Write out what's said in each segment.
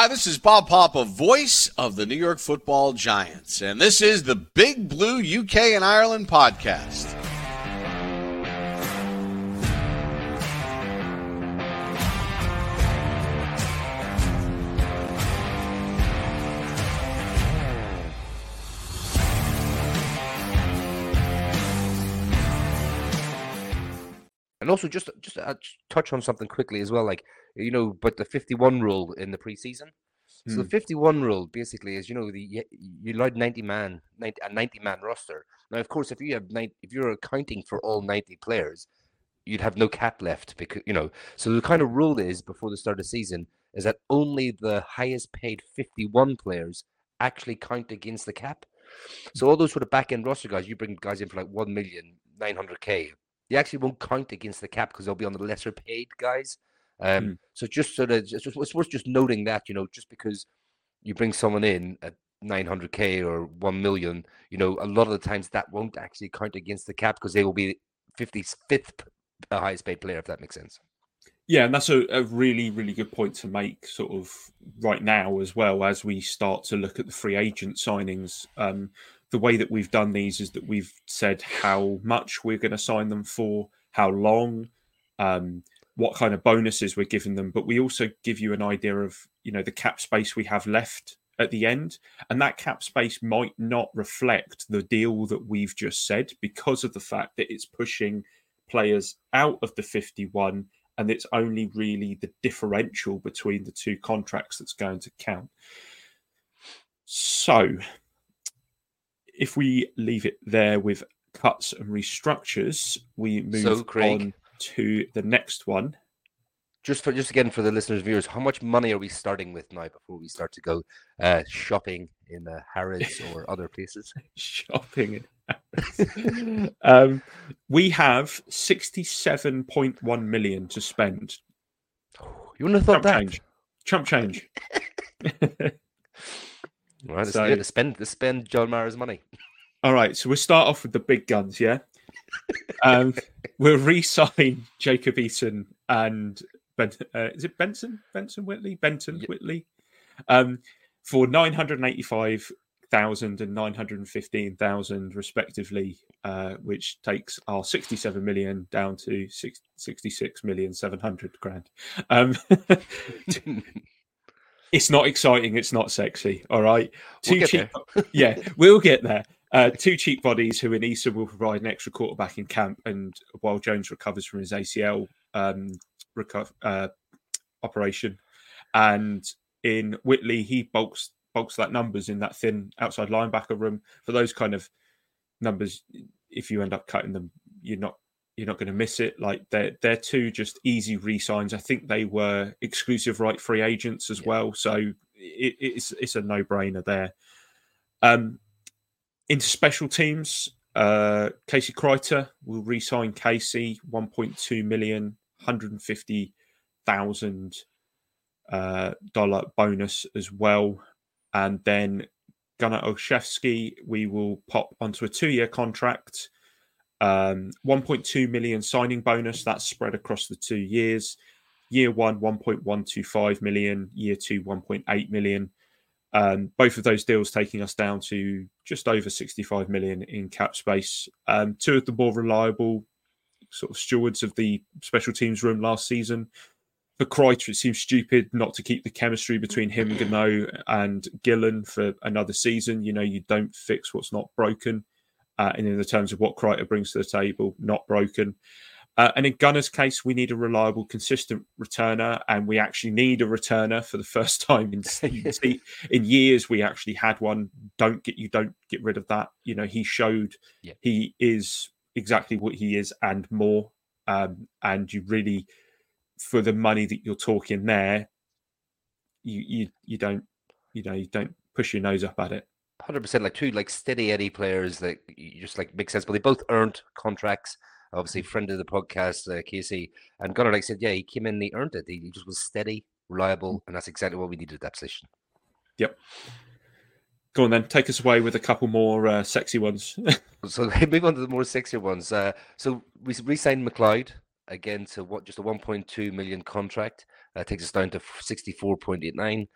Hi, this is Bob Papa, voice of the New York Football Giants, and this is the Big Blue UK and Ireland podcast. And also, just just uh, touch on something quickly as well, like you know, but the fifty-one rule in the preseason. So the Hmm. fifty-one rule basically is, you know, the you, allowed ninety man, 90, a ninety-man roster. Now, of course, if you have 90, if you're accounting for all ninety players, you'd have no cap left because you know. So the kind of rule is before the start of the season is that only the highest paid fifty-one players actually count against the cap. So all those sort of back end roster guys, you bring guys in for like one million nine hundred k, they actually won't count against the cap because they'll be on the lesser paid guys. Um, Mm. So just sort of, it's, just, it's worth just noting that you know, just because you bring someone in at nine hundred k or one million, you know, a lot of the times that won't actually count against the cap because they will be fifty fifth highest paid player, if that makes sense. Yeah, and that's a, a really, really good point to make, sort of right now as well as we start to look at the free agent signings. Um, the way that we've done these is that we've said how much we're going to sign them for, how long, um, what kind of bonuses we're giving them, but we also give you an idea of you know the cap space we have left at the end, and that cap space might not reflect the deal that we've just said because of the fact that it's pushing players out of the 51 and it's only really the differential between the two contracts that's going to count. So, if we leave it there with cuts and restructures, we move So, Craig- on to the next one. Just for just again for the listeners viewers, how much money are we starting with now before we start to go uh, shopping in uh, Harrods or other places? Shopping. in- um, we have 67.1 million to spend. You wouldn't have thought Chump that. change. Chump change. Right, So- to spend to spend John Mara's money. All right, so we'll start off with the big guns, yeah. Um, we'll re-sign Jacob Eason and ben, uh, is it Benson? Benson Whitley? Benton Yep. Whitley? Um, for nine hundred eighty-five thousand and nine hundred fifteen thousand, respectively, uh, which takes our sixty-seven million down to six, 66 million seven hundred grand. Um, it's not exciting. It's not sexy. All right, We'll cheap yeah, we'll get there. Uh, two cheap bodies who in Eason will provide an extra quarterback in camp, and while Jones recovers from his ACL um, reco- uh, operation, and in Whitley he bulks bulks that numbers in that thin outside linebacker room for those kind of numbers. If you end up cutting them, you're not you're not going to miss it. Like they're they're two just easy re-signs. I think they were exclusive right free agents as Yeah. well, so it, it's it's a no brainer there. Um, into special teams, uh, Casey Kreiter will re-sign Casey 1.2 million, 150,000 uh, dollar bonus as well, and then Gunnar Olszewski we will pop onto a two-year contract, um, 1.2 million signing bonus that's spread across the two years. Year one, 1.125 million. Year two, 1.8 million. Um, both of those deals taking us down to just over 65 million in cap space. Um, two of the more reliable sort of stewards of the special teams room last season. For Kreiter, it seems stupid not to keep the chemistry between him, Gano, and Gillan for another season. You know, you don't fix what's not broken. Uh, and in the terms of what Kreiter brings to the table, not broken. Uh, and in Gunnar's case, we need a reliable, consistent returner, and we actually need a returner for the first time in in, in years. We actually had one. Don't get you don't get rid of that. You know, he showed Yeah. he is exactly what he is and more. Um, and you really, for the money that you're talking there, you you you don't you know you don't push your nose up at it. Hundred percent, like two like steady Eddie players that just like make sense, but they both earned contracts. Obviously, friend of the podcast, uh, Casey, and Gunnar, like I said, yeah, he came in, he earned it. He, just was steady, reliable, and that's exactly what we needed at that position. Yep. Go on then, take us away with a couple more uh, sexy ones. So move on to the more sexier ones. Uh, so we re-signed McCloud again to what just a 1.2 million contract. Uh, takes us down to 64.89.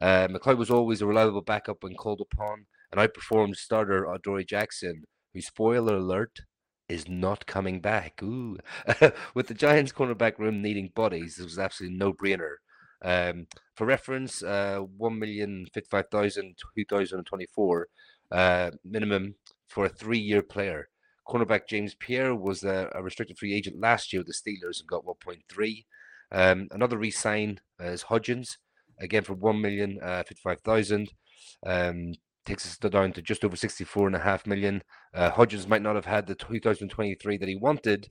Uh, McCloud was always a reliable backup when called upon and outperformed starter Adoree Jackson, who, spoiler alert, is not coming back. Ooh. With the Giants cornerback room needing bodies, this was absolutely no brainer. Um, for reference, uh, 1,055,000 2024 uh, minimum for a three year player. Cornerback James Pierre was a, a, restricted free agent last year with the Steelers and got 1.3. Um, another re sign uh, is Hodgins, again for 1,055,000. Um, takes us down to just over 64.5 million. Uh, Hodgins might not have had the 2023 that he wanted,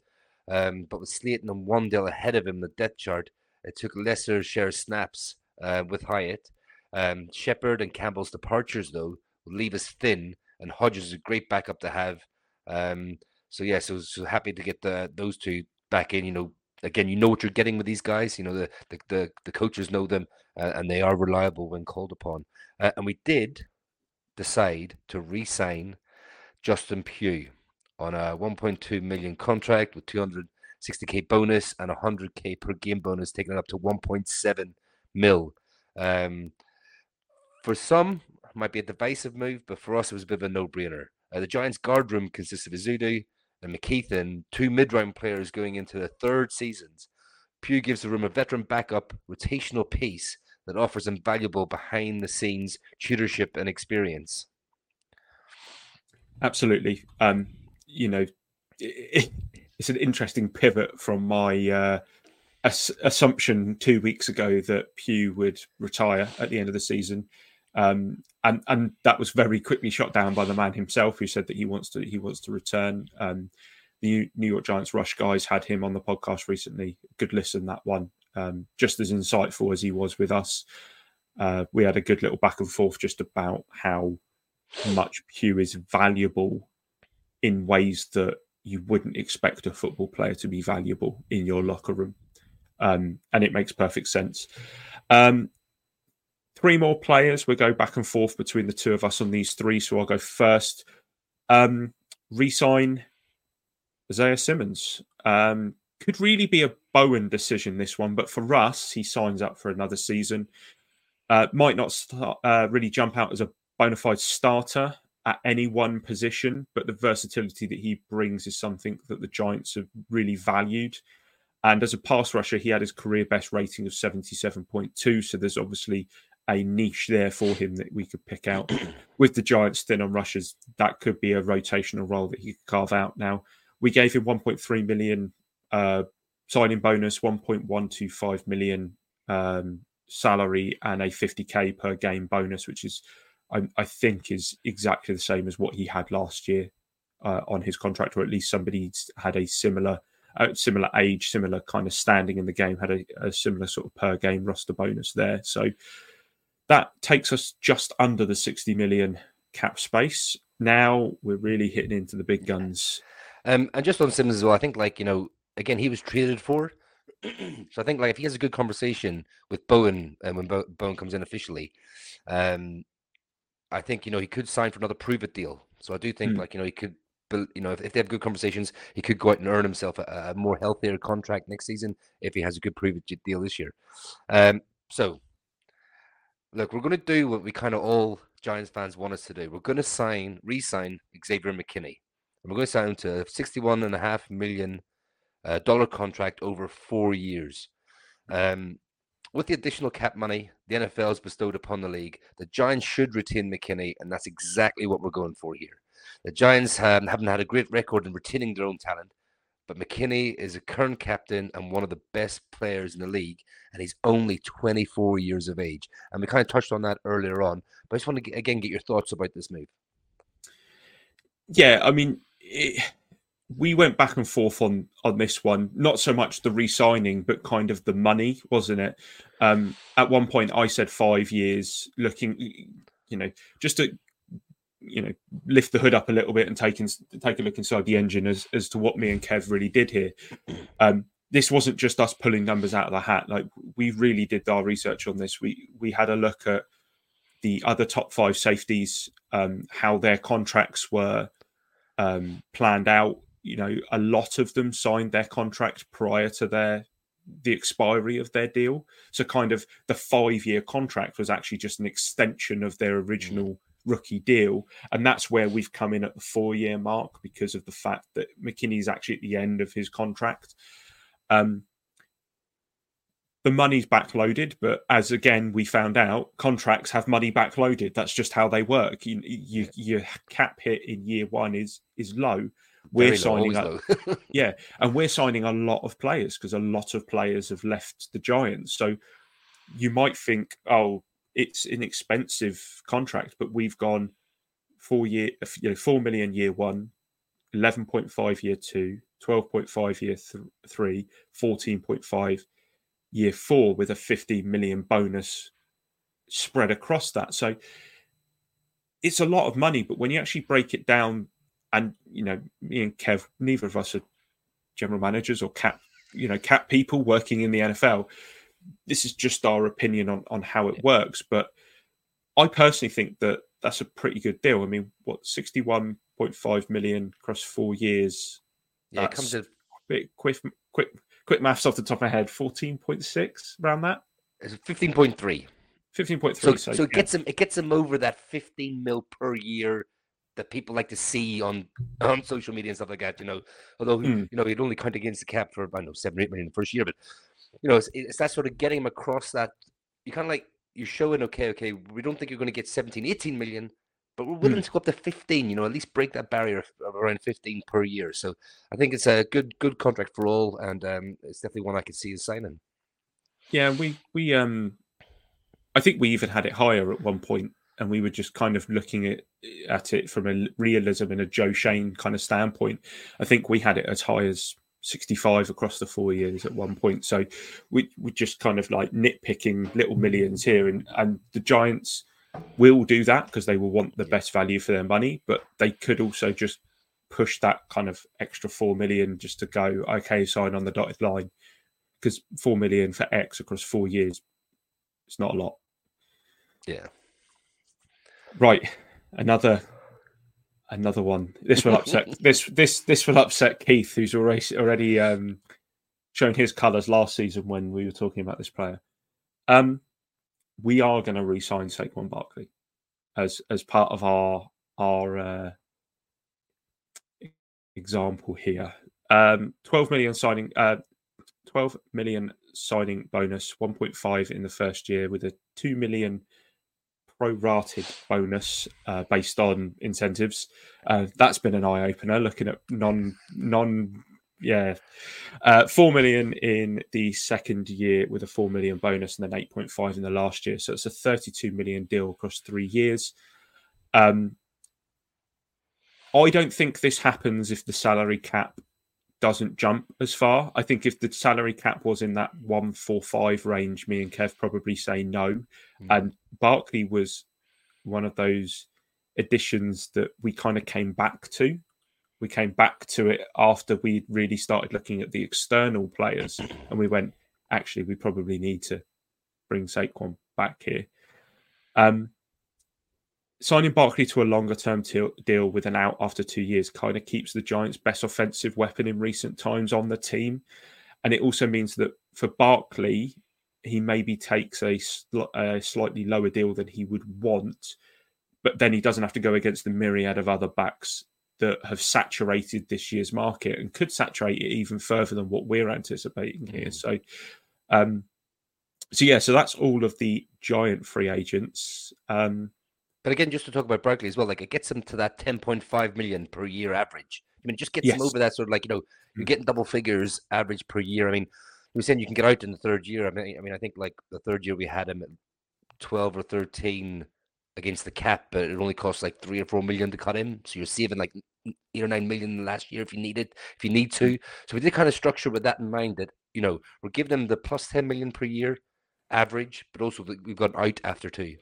um, but with Slayton and Wan'Dale ahead of him, in the depth chart, it took lesser share snaps uh, with Hyatt. Um, Shepard and Campbell's departures, though, leave us thin, and Hodgins is a great backup to have. Um, so, yeah, so, so happy to get the, those two back in. You know, again, you know what you're getting with these guys. You know, the the, the, the coaches know them, uh, and they are reliable when called upon. Uh, and we did decide to re-sign Justin Pugh on a 1.2 million contract with 260k bonus and 100k per game bonus, taking it up to 1.7 mil. Um, for some, might be a divisive move, but for us, it was a bit of a no-brainer. Uh, the Giants' guard room consists of Ezeudu and McKethan, two mid-round players going into their third seasons. Pugh gives the room a veteran backup rotational piece that offers invaluable behind the scenes tutorship and experience. Absolutely. Um, you know, it, it's an interesting pivot from my uh, ass- assumption two weeks ago that Pugh would retire at the end of the season. Um, and and that was very quickly shot down by the man himself, who said that he wants to he wants to return. Um, the New York Giants Rush guys had him on the podcast recently. Good listen that one um, just as insightful as he was with us. Uh, we had a good little back and forth just about how much Pugh is valuable in ways that you wouldn't expect a football player to be valuable in your locker room. Um, and it makes perfect sense. Um, three more players. We'll go back and forth between the two of us on these three. So I'll go first. Um, resign Isaiah Simmons. Um, could really be a Bowen decision, this one, but for Russ, he signs up for another season. Uh, might not start, uh, really jump out as a bona fide starter at any one position, but the versatility that he brings is something that the Giants have really valued. And as a pass rusher, he had his career best rating of 77.2. So there's obviously a niche there for him that we could pick out. With the Giants thin on rushers, that could be a rotational role that he could carve out. Now, we gave him 1.3 million uh, signing bonus, 1.125 million um, salary, and a 50k per game bonus, which is, I, I, think, is exactly the same as what he had last year uh, on his contract, or at least somebody had a similar. Uh, similar age, similar kind of standing in the game, had a, a similar sort of per game roster bonus there. So that takes us just under the 60 million cap space. Now we're really hitting into the big guns. Um, and just on Simmons as well, I think like you know again, he was traded for. so I think like if he has a good conversation with Bowen and when Bo- Bowen comes in officially, um, I think you know he could sign for another prove it deal. So I do think mm. like you know he could, you know, if, if, they have good conversations, he could go out and earn himself a, a, more healthier contract next season if he has a good prove it deal this year. Um, so look, we're going to do what we kind of all Giants fans want us to do. We're going to sign, re-sign Xavier McKinney. And we're going to sign him to 61 and a half million uh, dollar contract over four years. Um, with the additional cap money the NFL has bestowed upon the league, the Giants should retain McKinney, and that's exactly what we're going for here. The Giants have, haven't had a great record in retaining their own talent, but McKinney is a current captain and one of the best players in the league, and he's only 24 years of age. And we kind of touched on that earlier on, but I just want to again get your thoughts about this move. Yeah, I mean, it, we went back and forth on on this one. Not so much the re-signing, but kind of the money, wasn't it? Um, at one point, I said five years. Looking, you know, just to you know lift the hood up a little bit and take in, take a look inside the engine as as to what me and Kev really did here. Um, this wasn't just us pulling numbers out of the hat. Like we really did our research on this. We we had a look at the other top five safeties, um, how their contracts were um, planned out you know, a lot of them signed their contract prior to their the expiry of their deal. So, kind of the five year contract was actually just an extension of their original rookie deal. And that's where we've come in at the four year mark because of the fact that McKinney's actually at the end of his contract. Um, the money's backloaded, but as again we found out, contracts have money backloaded. That's just how they work. You, you, your cap hit in year one is is low. We're Very signing low, up, yeah, and we're signing a lot of players because a lot of players have left the Giants. So you might think, oh, it's an expensive contract, but we've gone four year, you know, four million year one, eleven point five year two, 12.5 year th- three, 14.5 year four with a 50 million bonus spread across that. So it's a lot of money, but when you actually break it down, and you know, me and Kev, neither of us are general managers or cap, you know, cap people working in the NFL. This is just our opinion on on how it works, but I personally think that that's a pretty good deal. I mean, what 61.5 million across four years? Yeah, it comes to Bit quick, quick, quick maths off the top of my head. 14.6 around that. it's fifteen point three. 15.3. So, So, so it yeah. gets them it gets them over that fifteen mil per year that people like to see on on social media and stuff like that. You know, although Mm. you know you'd only count against the cap for I don't know seven or eight million the first year, but you know it's, it's that sort of getting them across that. You kind of like you're showing okay, okay, we don't think you're going to get 17, 18 million, but we're willing to go up to 15, you know, at least break that barrier of of around 15 per year. So I think it's a good good contract for all, and um, it's definitely one I could see as signing. Yeah, we we um, I think we even had it higher at one point, and we were just kind of looking at at it from a realism and a Joe Schoen kind of standpoint. I think we had it as high as sixty five across the four years at one point. So we we just kind of like nitpicking little millions here, and and the Giants will do that because they will want the best value for their money, but they could also just push that kind of extra four million just to go okay, sign on the dotted line because four million for X across four years, it's not a lot. Yeah. Right, another another one. This will upset this this this will upset Keith, who's already already um, shown his colours last season when we were talking about this player. Um, we are going to re-sign Saquon Barkley as as part of our our uh, example here. Um, Twelve million signing. Uh, 12 million signing bonus, 1.5 in the first year with a 2 million prorated bonus uh, based on incentives. Uh, that's been an eye opener looking at non, non, yeah, uh, 4 million in the second year with a 4 million bonus and then 8.5 in the last year. So it's a 32 million deal across three years. Um, I don't think this happens if the salary cap doesn't jump as far. I think if the salary cap was in that 145 range, me and Kev probably say no. Mm. And Barkley was one of those additions that we kind of came back to. We came back to it after we really started looking at the external players and we went, actually, we probably need to bring Saquon back here. Um, signing Barkley to a longer term te- deal with an out after two years kind of keeps the Giants' best offensive weapon in recent times on the team. And it also means that for Barkley, he maybe takes a, sl- a slightly lower deal than he would want, but then he doesn't have to go against the myriad of other backs that have saturated this year's market and could saturate it even further than what we're anticipating here. Mhm. So, um, so yeah, so that's all of the giant free agents. Um, But again, just to talk about Barkley as well, like it gets them to that 10.5 million per year average. I mean, just gets them Yes. over that sort of like, you know, you're Mm. getting double figures average per year. I mean, you were saying you can get out in the third year. I mean, I mean, I think like the third year we had him at 12 or 13 against the cap, but it only costs like three or four million to cut him. So you're saving like eight or nine million in the last year if you need it, if you need to. So we did kind of structure with that in mind that, you know, we're giving them the plus 10 million per year average, but also we've gone out after two.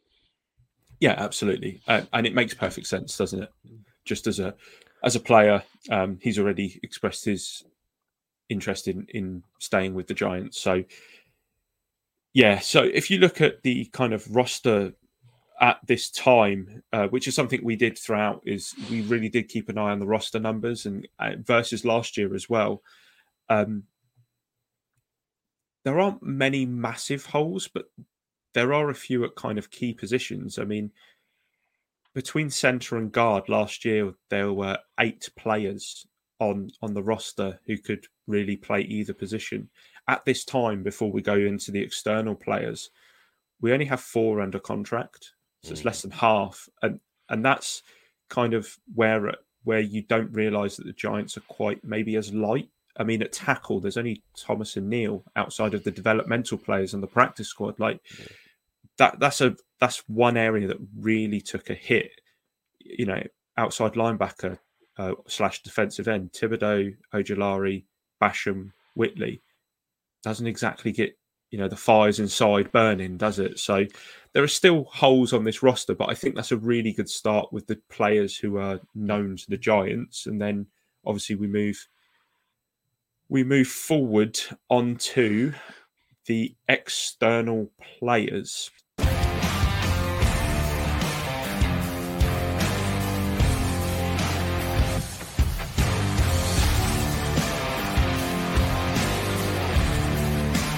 Yeah, absolutely, uh, and it makes perfect sense, doesn't it? Just as a as a player, um, he's already expressed his interest in in staying with the Giants. So, yeah. So if you look at the kind of roster at this time, uh, which is something we did throughout, is we really did keep an eye on the roster numbers and uh, versus last year as well. Um, there aren't many massive holes, but there are a few at kind of key positions. I mean, between centre and guard last year, there were eight players on on the roster who could really play either position. At this time, before we go into the external players, we only have four under contract, so it's less mm. than half, and and that's kind of where where you don't realise that the Giants are quite maybe as light. I mean, at tackle, there's only Thomas and Neal outside of the developmental players and the practice squad. Like yeah. that, that's a that's one area that really took a hit. You know, outside linebacker uh, slash defensive end, Thibodeaux, Ojulari, Basham, Whitley doesn't exactly get you know the fires inside burning, does it? So there are still holes on this roster, but I think that's a really good start with the players who are known to the Giants, and then obviously we move we move forward onto the external players.